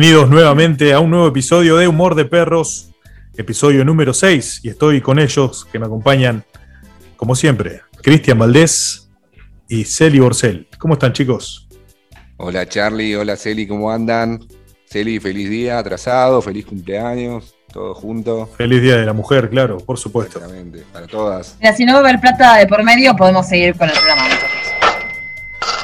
Bienvenidos nuevamente a un nuevo episodio de Humor de Perros, episodio número 6, y estoy con ellos que me acompañan, como siempre, Cristian Valdés y Celi Borcel. ¿Cómo están chicos? Hola Charlie, hola Celi, ¿cómo andan? Celi, feliz día, atrasado, feliz cumpleaños, todo junto. Feliz Día de la Mujer, claro, por supuesto. Exactamente, para todas. Mira, si no va a haber plata de por medio, podemos seguir con el programa, muchachos.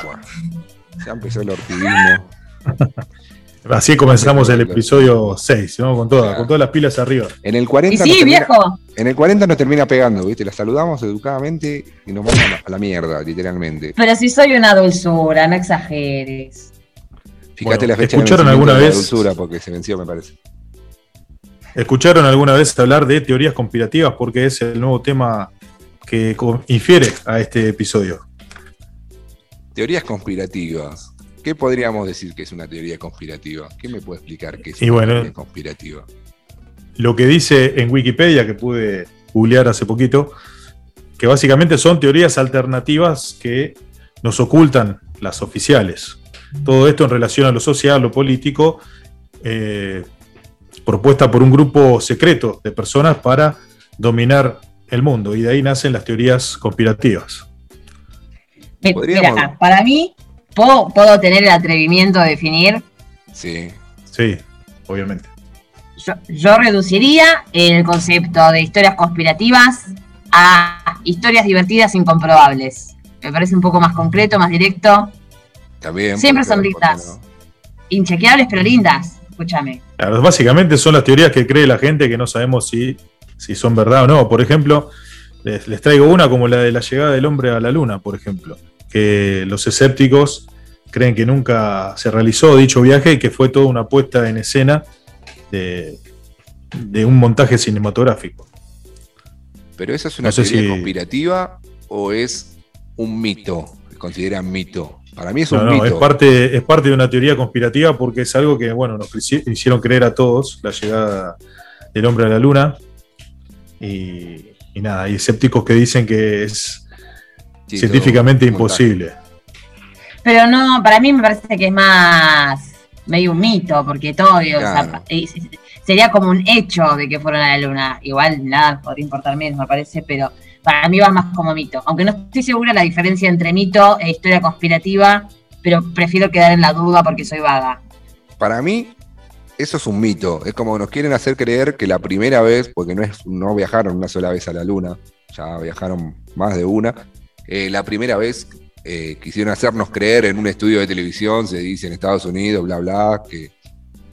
Buah, ya empezó el ortivismo. Así comenzamos el episodio 6, ¿no? Con, todas, Claro. con todas las pilas arriba. En el Y 40 nos sí, termina- viejo. En el 40 nos termina pegando, ¿viste? La saludamos educadamente y nos mandan a la mierda, literalmente. Pero si soy una dulzura, no exageres. Fíjate Bueno, la fecha ¿escucharon de alguna de la vez? dulzura porque se venció, me parece. ¿Escucharon alguna vez hablar de teorías conspirativas? Porque es el nuevo tema que infiere a este episodio. Teorías conspirativas. ¿Qué podríamos decir que es una teoría conspirativa? ¿Qué me puede explicar qué es Y una bueno, teoría conspirativa? Lo que dice en Wikipedia, que pude googlear hace poquito, que básicamente son teorías alternativas que nos ocultan las oficiales. Todo esto en relación a lo social, lo político, eh, propuesta por un grupo secreto de personas para dominar el mundo. Y de ahí nacen las teorías conspirativas. Mira, para mí, puedo, puedo tener el atrevimiento de definir. Sí. Sí, obviamente. Yo, yo reduciría el concepto de historias conspirativas a historias divertidas incomprobables. Me parece un poco más concreto, más directo. También. Siempre son ¿por qué lindas. Inchequeables, pero lindas. Escúchame. Claro, básicamente son las teorías que cree la gente que no sabemos si, si son verdad o no. Por ejemplo, les, les traigo una como la de la llegada del hombre a la luna, por ejemplo. Que los escépticos creen que nunca se realizó dicho viaje y que fue toda una puesta en escena de, de un montaje cinematográfico. ¿Pero esa es una No teoría si- conspirativa o es un mito? ¿Se considera mito? Para mí es un No, mito. es, parte, es parte de una teoría conspirativa porque es algo que, bueno, nos hici- hicieron creer a todos, la llegada del hombre a la luna. Y, y nada, hay escépticos que dicen que es Sí, científicamente imposible. Pero no, para mí me parece que es más medio un mito, porque todo, o sea, Claro. eh, sería como un hecho de que fueron a la luna. Igual nada podría importar menos, me parece, pero para mí va más como mito. Aunque no estoy segura la diferencia entre mito e historia conspirativa, pero prefiero quedar en la duda porque soy vaga. Para mí, eso es un mito. Es como nos quieren hacer creer que la primera vez, porque no, es, no viajaron una sola vez a la Luna, ya viajaron más de una. Eh, la primera vez eh, quisieron hacernos creer en un estudio de televisión, se dice en Estados Unidos, bla, bla, que,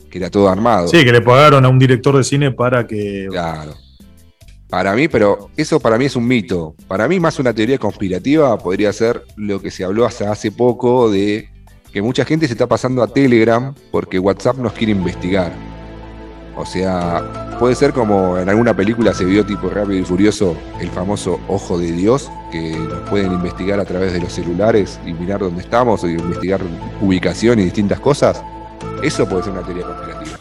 que era todo armado. Sí, que le pagaron a un director de cine para que. Claro. Para mí, pero eso para mí es un mito. Para mí, más una teoría conspirativa podría ser lo que se habló hasta hace poco de que mucha gente se está pasando a Telegram porque WhatsApp nos quiere investigar. O sea, puede ser como en alguna película se vio tipo Rápido y Furioso el famoso ojo de Dios, que nos pueden investigar a través de los celulares y mirar dónde estamos, y investigar ubicación y distintas cosas. Eso puede ser una teoría conspirativa.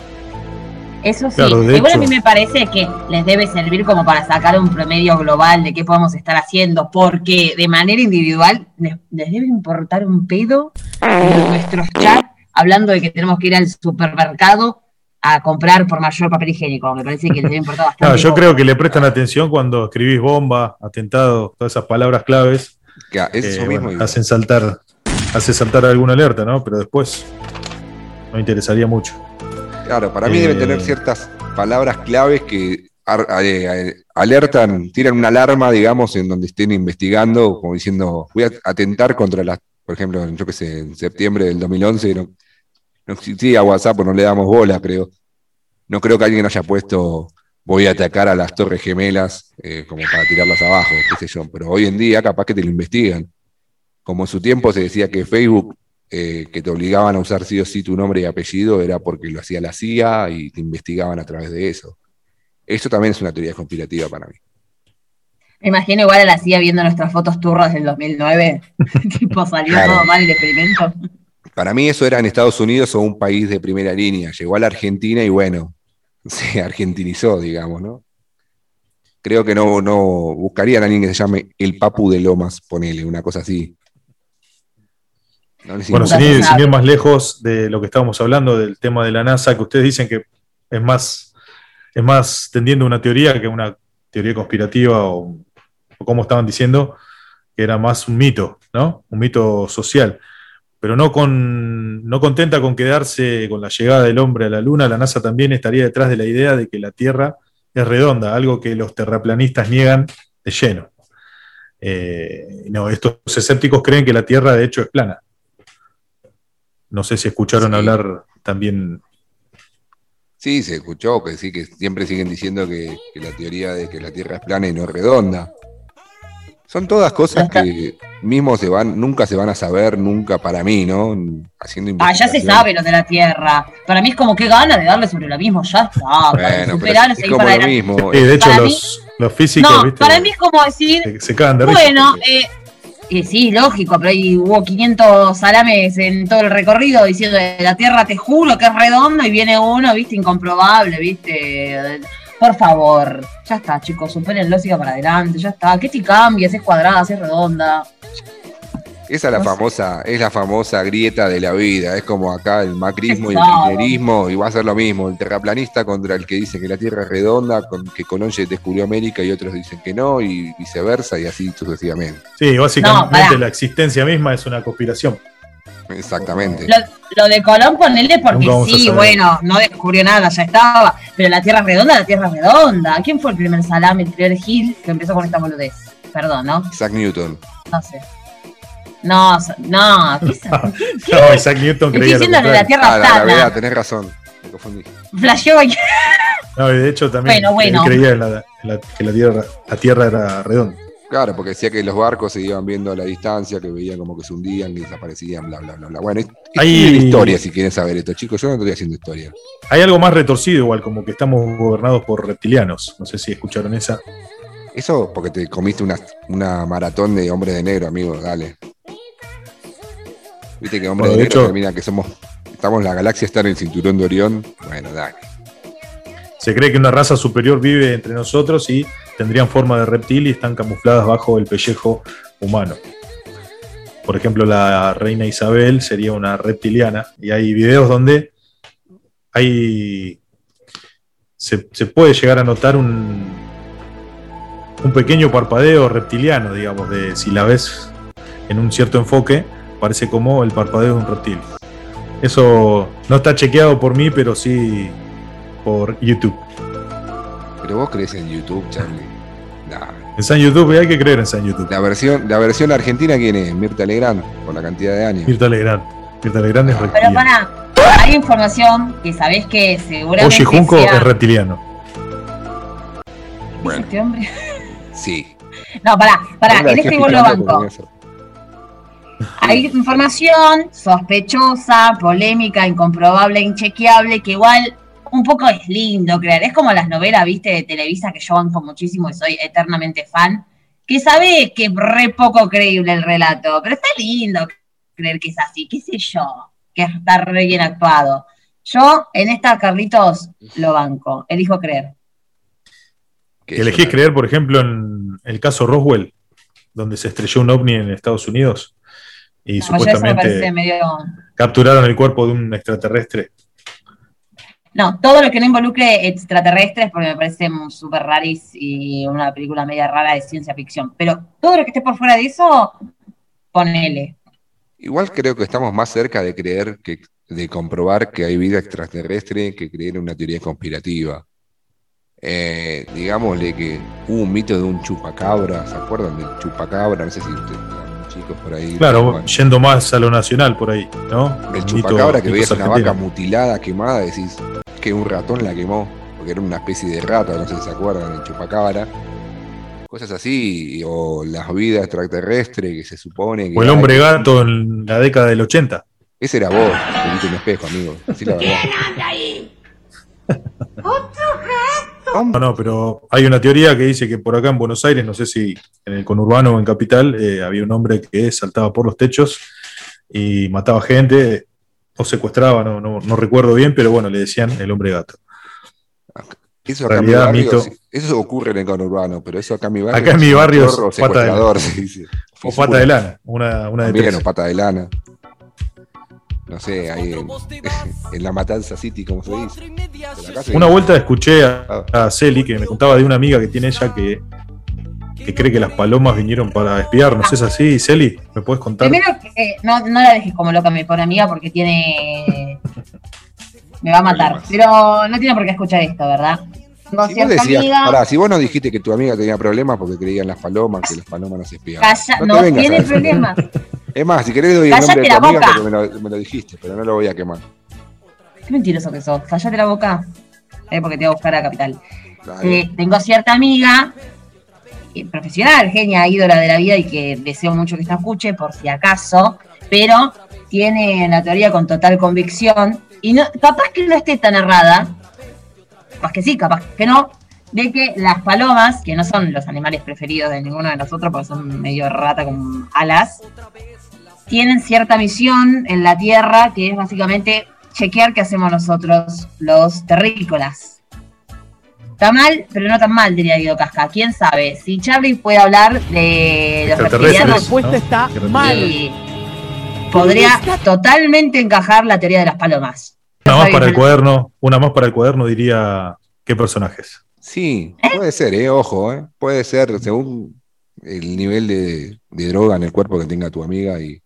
Eso sí, Claro, igual a mí me parece que les debe servir como para sacar un promedio global de qué podemos estar haciendo, porque de manera individual les, les debe importar un pedo en nuestros chats hablando de que tenemos que ir al supermercado a comprar por mayor papel higiénico. Me parece que les debe importar bastante. Claro, yo poco. creo que le prestan atención cuando escribís bomba, atentado, todas esas palabras claves. Que es que, eso bueno, mismo. hacen saltar, hace saltar alguna alerta, ¿no? Pero después no interesaría mucho. Claro, para mí Eh, deben tener ciertas palabras claves que eh, eh, alertan, tiran una alarma, digamos, en donde estén investigando, como diciendo, voy a atentar contra las, por ejemplo, yo qué sé, en septiembre del 2011 no, existía WhatsApp, o no le damos bola, creo. No creo que alguien haya puesto, voy a atacar a las torres gemelas eh, como para tirarlas abajo, qué sé yo. Pero hoy en día capaz que te lo investigan. Como en su tiempo se decía que Facebook eh, que te obligaban a usar sí o sí tu nombre y apellido era porque lo hacía la CIA y te investigaban a través de eso. Eso también es una teoría conspirativa para mí. Me imagino igual a la CIA viendo nuestras fotos turras del 2009. tipo, salió Claro. todo mal el experimento. Para mí eso era en Estados Unidos o un país de primera línea. Llegó a la Argentina y bueno, se argentinizó, digamos, ¿no? Creo que no, no buscarían a alguien que se llame el Papu de Lomas, ponele, una cosa así. bueno, sin ir, sin ir, más lejos de lo que estábamos hablando, del tema de la NASA, que ustedes dicen que es más, es más tendiendo una teoría que una teoría conspirativa o, o como estaban diciendo, que era más un mito, ¿no? Un mito social. Pero no, con, no contenta con quedarse con la llegada del hombre a la Luna, la NASA también estaría detrás de la idea de que la Tierra es redonda, algo que los terraplanistas niegan de lleno. Eh, no, estos escépticos creen que la Tierra de hecho es plana. No sé si escucharon hablar también. Sí, se escuchó, que sí, que siempre siguen diciendo que, la teoría de que la Tierra es plana y no redonda. Son todas cosas que mismo se van, nunca se van a saber, nunca para mí, ¿no? Haciendo Ah, ya se sabe lo de la Tierra. Para mí es como que gana de darle sobre lo mismo, ya está. Bueno, pero es como lo mismo. de hecho, los, los, físicos, no, Para mí es como decir. Se, cagan de Bueno, eh, eh, sí, lógico, pero ahí hubo 500 salames en todo el recorrido diciendo la Tierra te juro que es redonda y viene uno, viste, incomprobable, viste. Por favor, ya está, chicos, superen lógica para adelante, ya está. ¿Qué te cambias? Es cuadrada, es redonda. Esa es la famosa, es la famosa grieta de la vida. Es como acá el macrismo y el kirchnerismo, y va a ser lo mismo. El terraplanista contra el que dice que la Tierra es redonda, con, que Colón descubrió América y otros dicen que no, y viceversa, y así sucesivamente. Sí, básicamente la existencia misma es una conspiración. Exactamente. Lo, de Colón ponele porque sí, bueno, no descubrió nada, ya estaba. Pero la Tierra es redonda, la Tierra es redonda. ¿Quién fue el primer salame, el primer Gil que empezó con esta boludez? Perdón, ¿no? Isaac Newton. No sé. No, no, ¿qué no, Isaac Newton creía Estoy diciendo la Tierra ah, la tenés razón, me confundí. Flasheó No, de hecho también bueno, creía que la tierra, la tierra era redonda. Claro, porque decía que los barcos se iban viendo a la distancia, que veían como que se hundían y desaparecían, bla, bla, bla, bla. Bueno, es, Hay historia si quieren saber esto, chicos. Yo no estoy haciendo historia. Hay algo más retorcido, igual, como que estamos gobernados por reptilianos. No sé si escucharon esa. Eso porque te comiste una, una maratón de hombres de negro, amigo, dale. Viste que hombre de, hecho, mira que somos, estamos la galaxia está en el cinturón de Orión. Bueno, dale. Se cree que una raza superior vive entre nosotros y tendrían forma de reptil y están camufladas bajo el pellejo humano. Por ejemplo, la reina Isabel sería una reptiliana y hay videos donde hay se, puede llegar a notar un, un pequeño parpadeo reptiliano, digamos, de si la ves en un cierto enfoque, parece como el parpadeo de un reptil. Eso no está chequeado por mí, pero sí por YouTube. Pero vos crees en YouTube, Charlie. En San YouTube hay que creer en San YouTube. La versión, la versión argentina, ¿quién es? Mirta Legrand, por la cantidad de años. Mirta Legrand. Mirta Legrand es ah. reptiliano. Pero para, hay información que sabés que seguramente. Oye Junco es reptiliano. Bueno. este hombre? Sí. No, pará, pará, en este igual lo banco. Hay información sospechosa, polémica, incomprobable, inchequeable, que igual un poco es lindo creer. Es como las novelas, viste, de Televisa, que yo banco muchísimo y soy eternamente fan, que sabe que es re poco creíble el relato, pero está lindo creer que es así, qué sé yo, que está re bien actuado. Yo en esta, Carlitos, lo banco, elijo creer. ¿Elegís creer, por ejemplo, en el caso Roswell, donde se estrelló un ovni en Estados Unidos? y supuestamente capturaron el cuerpo de un extraterrestre. No, todo lo que no involucre extraterrestres, porque me parece súper raris y una película media rara de ciencia ficción. Pero todo lo que esté por fuera de eso, ponele. Igual creo que estamos más cerca de creer que de comprobar que hay vida extraterrestre que creer en una teoría conspirativa. Eh, digámosle que hubo un mito de un chupacabra, ¿se acuerdan del chupacabra? No sé si usted, chicos por ahí. Claro, yendo más a lo nacional por ahí, ¿no? El chupacabra que veías una vaca mutilada, quemada, decís que un ratón la quemó, porque era una especie de rata, no sé si se acuerdan, el chupacabra. Cosas así, o las vidas extraterrestres que se supone que. O el hombre gato en la década del 80. Ese era vos, te un espejo, amigo. Así la verdad. ahí? No, no, pero hay una teoría que dice que por acá en Buenos Aires, no sé si en el conurbano o en capital, eh, había un hombre que saltaba por los techos y mataba gente o secuestraba, no, no, recuerdo bien, pero bueno, le decían el hombre gato. Eso acá en mi barrio, eso ocurre en el conurbano, pero eso acá en mi barrio. Acá en mi barrio es pata de lana. O pata de lana, una, una de pata de lana. no sé, ahí en, la Matanza City, como se dice. Una vuelta escuché a, a Celi que me contaba de una amiga que tiene ella que, que cree que las palomas vinieron para espiarnos. ¿Es así, Celi? ¿Me puedes contar? Primero que no, no la dejes como loca mi pobre amiga porque tiene. me va a matar. Pero no tiene por qué escuchar esto, ¿verdad? si, vos decías, si vos no dijiste que tu amiga tenía problemas porque creía en las palomas, que las palomas no se espiaban. no, tiene problemas. Es más, si querés doy el nombre de tu amiga porque me lo, me lo, dijiste, pero no lo voy a quemar. Qué mentiroso que sos. Callate la boca. Eh, porque te voy a buscar a Capital. Eh, tengo cierta amiga profesional, genia, ídola de la vida y que deseo mucho que esta escuche por si acaso, pero tiene la teoría con total convicción y no, capaz que no esté tan errada, capaz que sí, capaz que no, de que las palomas, que no son los animales preferidos de ninguno de nosotros porque son medio rata con alas, tienen cierta misión en la Tierra que es básicamente chequear qué hacemos nosotros los terrícolas. Está mal, pero no tan mal, diría Guido Casca. ¿Quién sabe? Si Charlie puede hablar de los reptilianos... La respuesta está mal. Podría totalmente encajar la teoría de las palomas. Una más para el cuaderno, una más para el cuaderno diría qué personajes. Sí, puede ser, eh, ojo, eh. puede ser según el nivel de, droga en el cuerpo que tenga tu amiga y,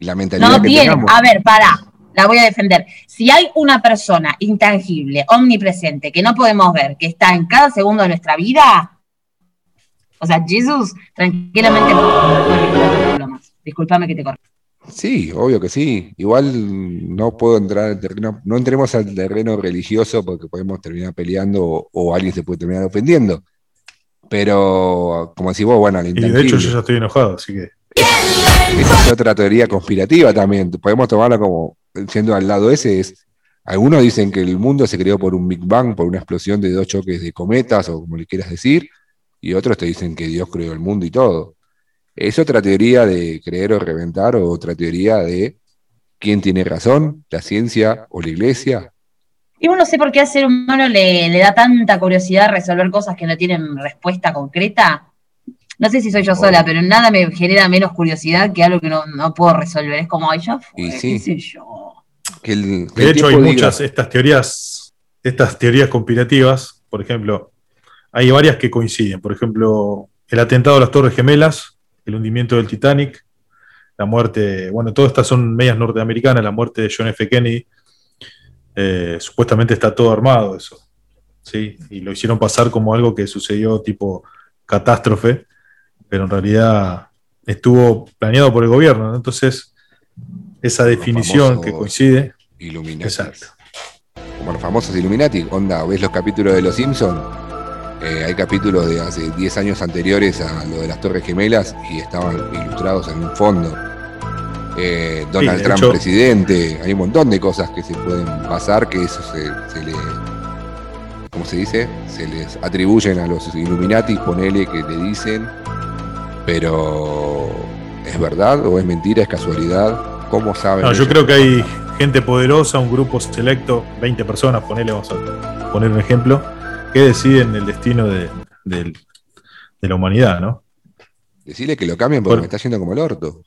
la mentalidad no tiene. A ver, para, la voy a defender. Si hay una persona intangible, omnipresente, que no podemos ver, que está en cada segundo de nuestra vida, o sea, Jesús tranquilamente no Disculpame que te corte. Sí, obvio que sí. Igual no puedo entrar al terreno, no entremos al terreno religioso porque podemos terminar peleando o, alguien se puede terminar ofendiendo. Pero, como decís vos, bueno, Y de hecho yo ya estoy enojado, así que. Esa es otra teoría conspirativa también. Podemos tomarla como siendo al lado ese. Es, algunos dicen que el mundo se creó por un Big Bang, por una explosión de dos choques de cometas, o como le quieras decir, y otros te dicen que Dios creó el mundo y todo. Es otra teoría de creer o reventar, o otra teoría de quién tiene razón, la ciencia o la iglesia. Y uno no sé por qué al ser humano le, da tanta curiosidad resolver cosas que no tienen respuesta concreta. No sé si soy yo sola, pero nada me genera menos curiosidad que algo que no, puedo resolver. Es como, ay, yo, qué sé yo. de hecho, hay muchas estas teorías, estas teorías conspirativas, por ejemplo, hay varias que coinciden. Por ejemplo, el atentado a las Torres Gemelas, el hundimiento del Titanic, la muerte, bueno, todas estas son medias norteamericanas, la muerte de John F. Kennedy, eh, supuestamente está todo armado eso, ¿sí? Y lo hicieron pasar como algo que sucedió tipo catástrofe, pero en realidad estuvo planeado por el gobierno, Entonces, esa definición que coincide. Illuminati. Exacto. Como los famosos Illuminati, onda, ves los capítulos de Los Simpsons eh, hay capítulos de hace 10 años anteriores a lo de las Torres Gemelas y estaban ilustrados en un fondo. Eh, Donald Trump presidente, hay un montón de cosas que se pueden pasar que eso se, le. ¿Cómo se dice? Se les atribuyen a los Illuminati, ponele que le dicen, pero ¿es verdad o es mentira? ¿Es casualidad? ¿Cómo saben? No, yo creo que hay gente poderosa, un grupo selecto, 20 personas, ponele, vamos a poner un ejemplo ¿Qué deciden el destino de, la humanidad, no? Decirle que lo cambien porque me está yendo como el orto.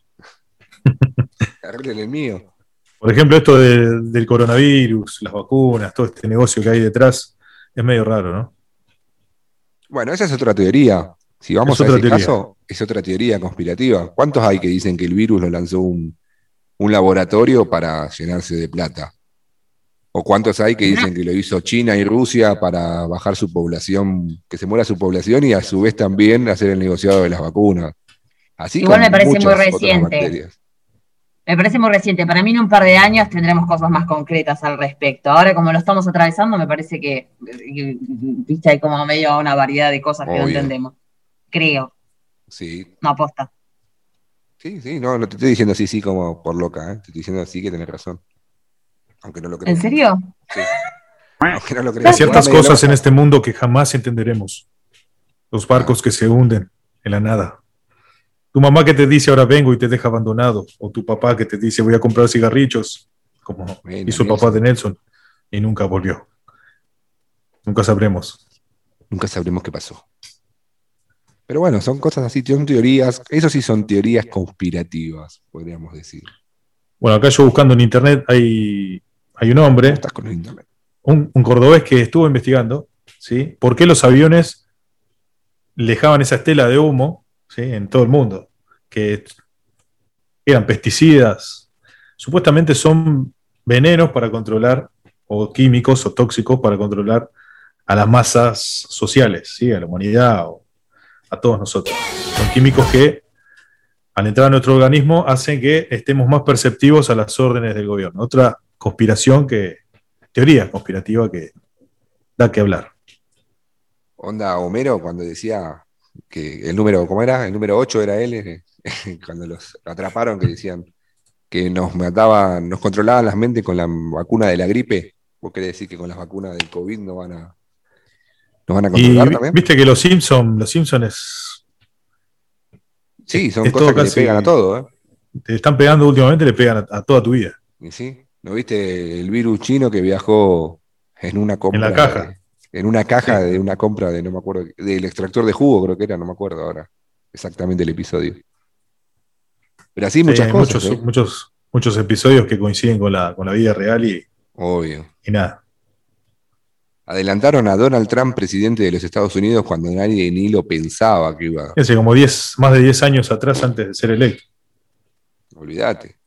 Arreglen el mío. Por ejemplo, esto del coronavirus, las vacunas, todo este negocio que hay detrás, es medio raro, ¿no? Bueno, esa es otra teoría. Si vamos a ese caso, es otra teoría conspirativa. ¿Cuántos hay que dicen que el virus lo lanzó un laboratorio para llenarse de plata? ¿O cuántos hay que dicen que lo hizo China y Rusia para bajar su población, que se muera su población y a su vez también hacer el negociado de las vacunas? Así Igual me parece muy reciente. Me parece muy reciente. Para mí en un par de años tendremos cosas más concretas al respecto. Ahora como lo estamos atravesando, me parece que, viste, hay como medio una variedad de cosas que no entendemos. Creo. Sí. No aposta. Sí, sí, no, no te estoy diciendo así, sí, como por loca, ¿eh? te estoy diciendo así que tenés razón. Aunque no lo ¿En serio? Sí. Aunque no lo Hay ciertas cosas en este mundo que jamás entenderemos. Los barcos que se hunden en la nada. Tu mamá que te dice ahora vengo y te deja abandonado. O tu papá que te dice voy a comprar cigarrillos, como hizo el papá de Nelson, y nunca volvió. Nunca sabremos. Nunca sabremos qué pasó. Pero bueno, son cosas así, son teorías, eso sí son teorías conspirativas, podríamos decir. Bueno, acá yo buscando en internet hay, hay un hombre, Estás con el internet. un, un cordobés que estuvo investigando, ¿sí? ¿Por qué los aviones dejaban esa estela de humo ¿sí? en todo el mundo? Que eran pesticidas. Supuestamente son venenos para controlar, o químicos o tóxicos para controlar a las masas sociales, ¿sí? a la humanidad o a todos nosotros. Son químicos que al entrar a nuestro organismo hacen que estemos más perceptivos a las órdenes del gobierno. Otra conspiración que, teoría conspirativa que da que hablar. Onda Homero cuando decía que el número, ¿cómo era? El número 8 era él, eh, cuando los atraparon, que decían que nos mataban, nos controlaban las mentes con la vacuna de la gripe. ¿Vos querés decir que con las vacunas del COVID no van a, nos van a controlar también? viste que los Simpsons, los Simpsons es- Sí, son es cosas que le pegan a todo, ¿eh? te están pegando últimamente, le pegan a, a toda tu vida. Y sí, ¿no viste el virus chino que viajó en una compra? En la caja. de- en una caja de una compra de, no me acuerdo, del extractor de jugo, creo que era, no me acuerdo ahora exactamente el episodio. Pero así muchas Sí, cosas, muchos, ¿eh? muchos, muchos episodios que coinciden con la, con la vida real y, Obvio. y nada. Adelantaron a Donald Trump presidente de los Estados Unidos cuando nadie ni lo pensaba que iba. Hace como 10, más de 10 años atrás antes de ser electo. Olvídate.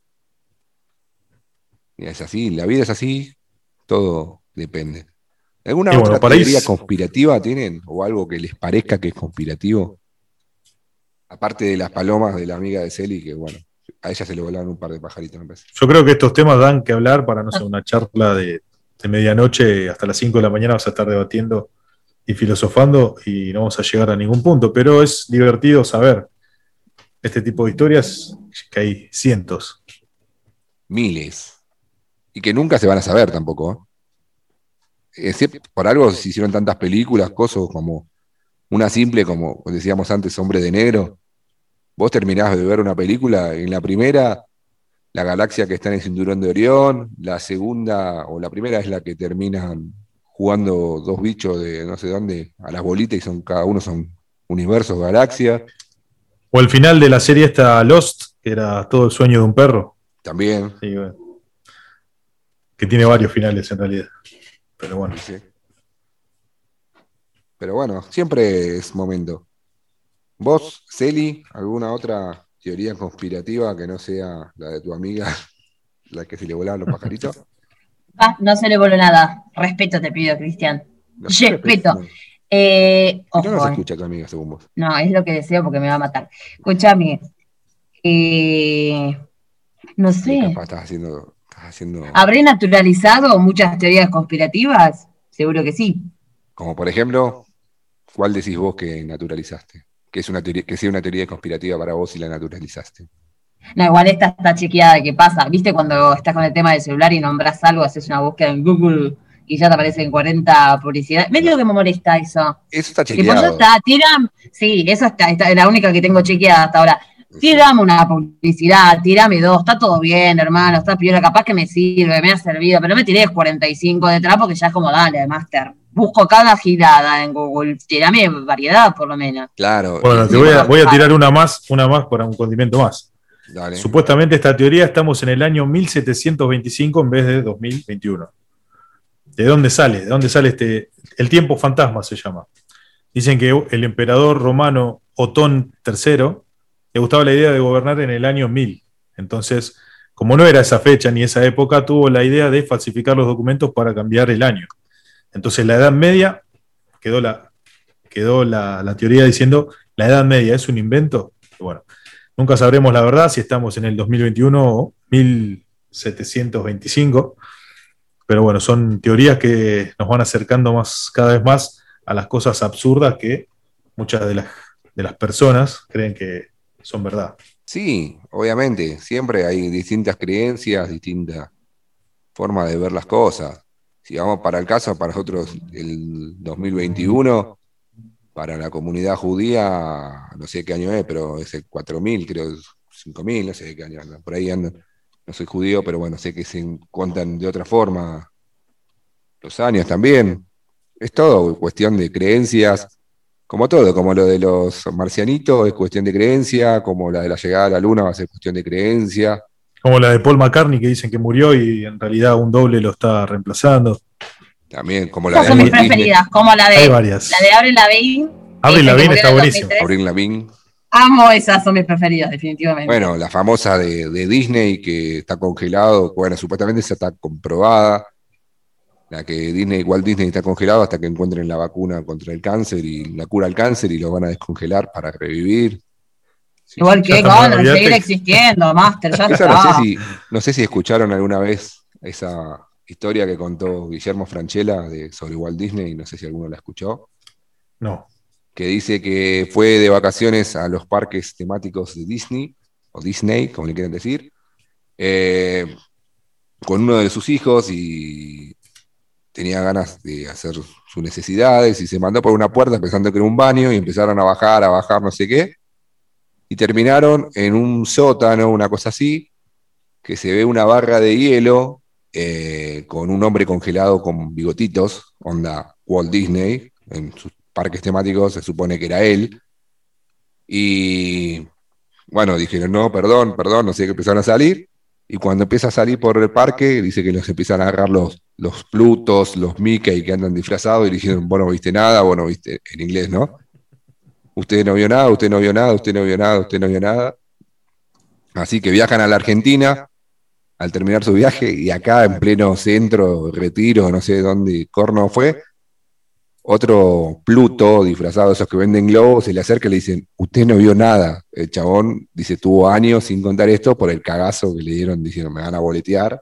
Es así, la vida es así, todo depende. ¿Alguna bueno, otra teoría conspirativa tienen? ¿O algo que les parezca que es conspirativo? Aparte de las palomas de la amiga de Celi, que bueno, a ella se le volaron un par de pajaritos, me parece. Yo creo que estos temas dan que hablar para, no sé, una charla de, de medianoche hasta las 5 de la mañana vas a estar debatiendo y filosofando y no vamos a llegar a ningún punto, pero es divertido saber este tipo de historias, que hay cientos. Miles. Y que nunca se van a saber tampoco. ¿eh? Por algo se hicieron tantas películas, cosas como una simple, como decíamos antes, Hombre de Negro. Vos terminás de ver una película, en la primera, la galaxia que está en el cinturón de Orión, la segunda, o la primera es la que terminan jugando dos bichos de no sé dónde a las bolitas y son cada uno son universos, galaxias. O el final de la serie esta Lost, que era todo el sueño de un perro, También. sí, bueno, que tiene varios finales en realidad. Pero bueno, Sí. Pero bueno, siempre es momento. ¿Vos, Celi, alguna otra teoría conspirativa que no sea la de tu amiga, la que se le volaban los pajaritos? Ah, no se le voló nada. Respeto te pido, Cristian. No Respeto. no- Eh, No nos ojo, escucha tu amiga, según vos. no, es lo que deseo porque me va a matar. Escúchame. Eh, no sé. capaz estás haciendo, estás haciendo ¿Habré naturalizado muchas teorías conspirativas? Seguro que sí. como por ejemplo, ¿cuál decís vos que naturalizaste? Que es una teoría, que sea una teoría conspirativa para vos y la naturalizaste. No, igual esta está chequeada. ¿Qué pasa? ¿Viste cuando estás con el tema del celular y nombras algo, haces una búsqueda en Google y ya te aparecen 40 publicidades? Medio que me molesta eso. Eso está Tipo, ya chequeado. está, tiram, sí, eso está, está, es la única que tengo chequeada hasta ahora. Tirame una publicidad, tirame dos, está todo bien, hermano, está piola, capaz que me sirve, me ha servido, pero no me tirés 45 detrás porque ya es como, dale, master. Busco cada girada en Google, tirame variedad por lo menos. Claro. bueno, te voy a, voy a tirar una más, una más para un condimento más. Dale. Supuestamente esta teoría estamos en el año 1725 en vez de 2021. ¿De dónde sale? ¿De dónde sale este? El tiempo fantasma se llama. Dicen que el emperador romano Otón III le gustaba la idea de gobernar en el año 1000. Entonces, como no era esa fecha ni esa época, tuvo la idea de falsificar los documentos para cambiar el año. Entonces, la Edad Media quedó la, quedó la, la teoría diciendo la Edad Media es un invento. Bueno, Nunca sabremos la verdad si estamos en el 2021 o 1725, pero bueno, son teorías que nos van acercando más, cada vez más a las cosas absurdas que muchas de las, de las personas creen que son verdad. Sí, obviamente, siempre hay distintas creencias, distintas formas de ver las cosas. Si vamos para el caso, para nosotros el 2021, para la comunidad judía, no sé qué año es, pero es el 4000, creo, 5000, no sé qué año por ahí andan. No soy judío, pero bueno, sé que se cuentan de otra forma los años también. Es todo cuestión de creencias, como todo, como lo de los marcianitos es cuestión de creencia, como la de la llegada a la luna va a ser cuestión de creencia. Como la de Paul McCartney que dicen que murió y en realidad un doble lo está reemplazando. También, como la Esas de son mis Disney. preferidas, como la Hay de, varias. la de Avril Lavigne. Que Lavigne está. 2003. Avril Lavigne. Amo esas, son mis preferidas, definitivamente. Bueno, la famosa de, de Disney que está congelado, bueno, supuestamente esa está comprobada. La que Disney, Walt Disney está congelado hasta que encuentren la vacuna contra el cáncer y la cura al cáncer y lo van a descongelar para revivir. Sí, Igual que está, con olvídate. seguir existiendo, Master, ya está. no sé si, no sé si escucharon alguna vez esa historia que contó Guillermo Franchella de, sobre Walt Disney, no sé si alguno la escuchó, No. que dice que fue de vacaciones a los parques temáticos de Disney, o Disney, como le quieran decir, eh, con uno de sus hijos y tenía ganas de hacer sus necesidades y se mandó por una puerta pensando que era un baño y empezaron a bajar, a bajar, no sé qué, y terminaron en un sótano, una cosa así, que se ve una barra de hielo eh, con un hombre congelado con bigotitos, onda Walt Disney, en sus parques temáticos se supone que era él. Y bueno, dijeron, no, perdón, perdón, no sé qué empezaron a salir. Y cuando empieza a salir por el parque, dice que los empiezan a agarrar los, los Plutos, los Mickey que andan disfrazados y le dijeron, vos no viste nada, vos no viste, en inglés, ¿no? Usted no vio nada, usted no vio nada, usted no vio nada, usted no vio nada. Así que viajan a la Argentina al terminar su viaje y acá en pleno centro, retiro, no sé dónde corno fue, otro Pluto disfrazado de esos que venden globos se le acerca y le dicen, usted no vio nada. El chabón dice, tuvo años sin contar esto por el cagazo que le dieron diciendo, me van a boletear.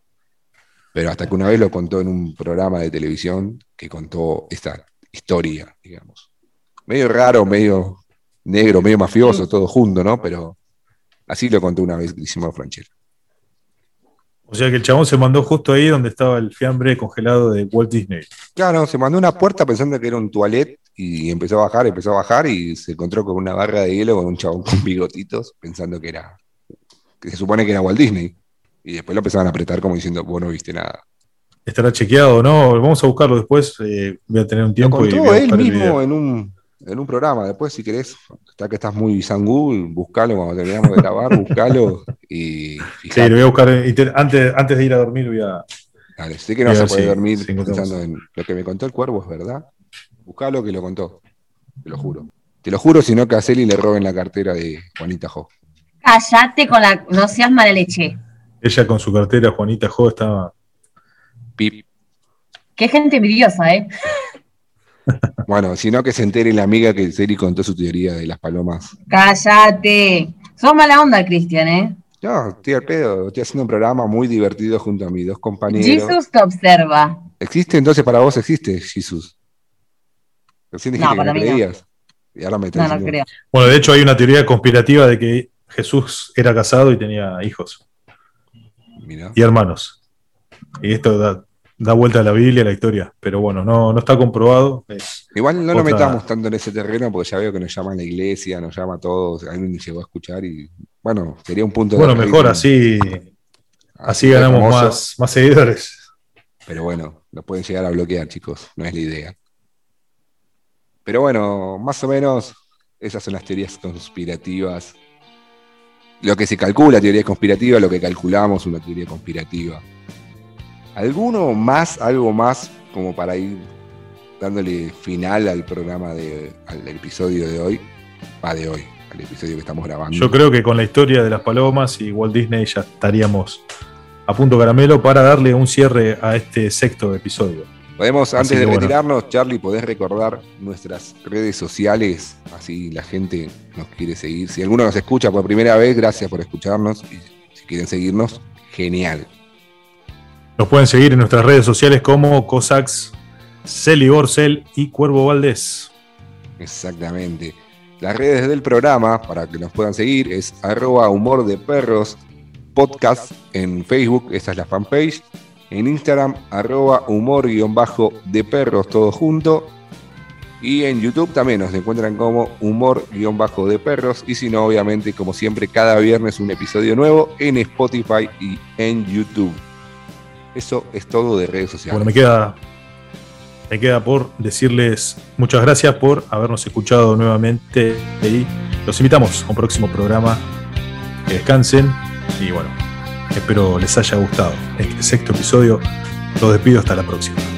Pero hasta que una vez lo contó en un programa de televisión que contó esta historia, digamos. Medio raro, medio negro, medio mafioso, todo junto, ¿no? Pero así lo contó una vez Guillermo Franchella. O sea que el chabón se mandó justo ahí donde estaba el fiambre congelado de Walt Disney. Claro, se mandó una puerta pensando que era un toilet y empezó a bajar, empezó a bajar y se encontró con una barra de hielo con un chabón con bigotitos pensando que era, que se supone que era Walt Disney. Y después lo empezaban a apretar como diciendo, vos no viste nada. ¿Estará chequeado no? Vamos a buscarlo después. eh, voy a tener un Lo tiempo y voy contó a él mismo en un, en un programa. Después, si querés, está que estás muy sangú, buscalo cuando terminamos de grabar, buscalo y Sí, lo voy a buscar. Antes, antes de ir a dormir voy a... Dale, sé que no vas a poder si- dormir pensando en lo que me contó el cuervo, es verdad. Buscalo que lo contó. Te lo juro. Te lo juro, si no que a Celi le roben la cartera de Juanita Jo. Cállate con la. No seas mala leche. Ella con su cartera, Juanita Jo, estaba... Pip. Qué gente envidiosa, ¿eh? Bueno, sino que se entere la amiga que Celi contó su teoría de las palomas. Cállate. Sos mala onda, Cristian, ¿eh? No, estoy al pedo, estoy haciendo un programa muy divertido junto a mis dos compañeros. Jesus te observa. ¿Existe entonces para vos? ¿Existe Jesús? Recién dijiste No, que para no mí no. creías. Y ahora me No, no creo. Bueno, de hecho hay una teoría conspirativa de que Jesús era casado y tenía hijos Mirá. y hermanos. Y esto da, da vuelta a la Biblia, a la historia. Pero bueno, no, no está comprobado. Es- Igual no nos Otra- metamos tanto en ese terreno porque ya veo que nos llaman la iglesia, nos llama a todos, alguien llegó a escuchar y bueno, sería un punto de bueno, mejor así, así ganamos famoso, más, más seguidores. Pero bueno, lo pueden llegar a bloquear, chicos, no es la idea. Pero bueno, más o menos esas son las teorías conspirativas. Lo que se calcula, teoría conspirativa, lo que calculamos, una teoría conspirativa. ¿Alguno más, algo más, como para ir dándole final al programa, de, al episodio de hoy? Va de hoy, al episodio que estamos grabando. Yo creo que con la historia de las palomas y Walt Disney ya estaríamos a punto caramelo para darle un cierre a este sexto episodio. Podemos, Así antes de bueno. retirarnos, Charlie, podés recordar nuestras redes sociales, así la gente nos quiere seguir. Si alguno nos escucha por primera vez, gracias por escucharnos. Y si quieren seguirnos, genial. Nos pueden seguir en nuestras redes sociales como Cosax, Celi Borcel y Cuervo Valdés. Exactamente. Las redes del programa, para que nos puedan seguir, es arroba humor de perros podcast en Facebook, esa es la fanpage. En Instagram, arroba humor guion todo junto. Y en YouTube también nos encuentran como humor guion bajo de perros. Y si no, obviamente, como siempre, cada viernes un episodio nuevo en Spotify y en YouTube. Eso es todo de redes sociales. Bueno, me queda, me queda por decirles muchas gracias por habernos escuchado nuevamente y los invitamos a un próximo programa. Que descansen y bueno, Espero les haya gustado este sexto episodio. Los despido hasta la próxima.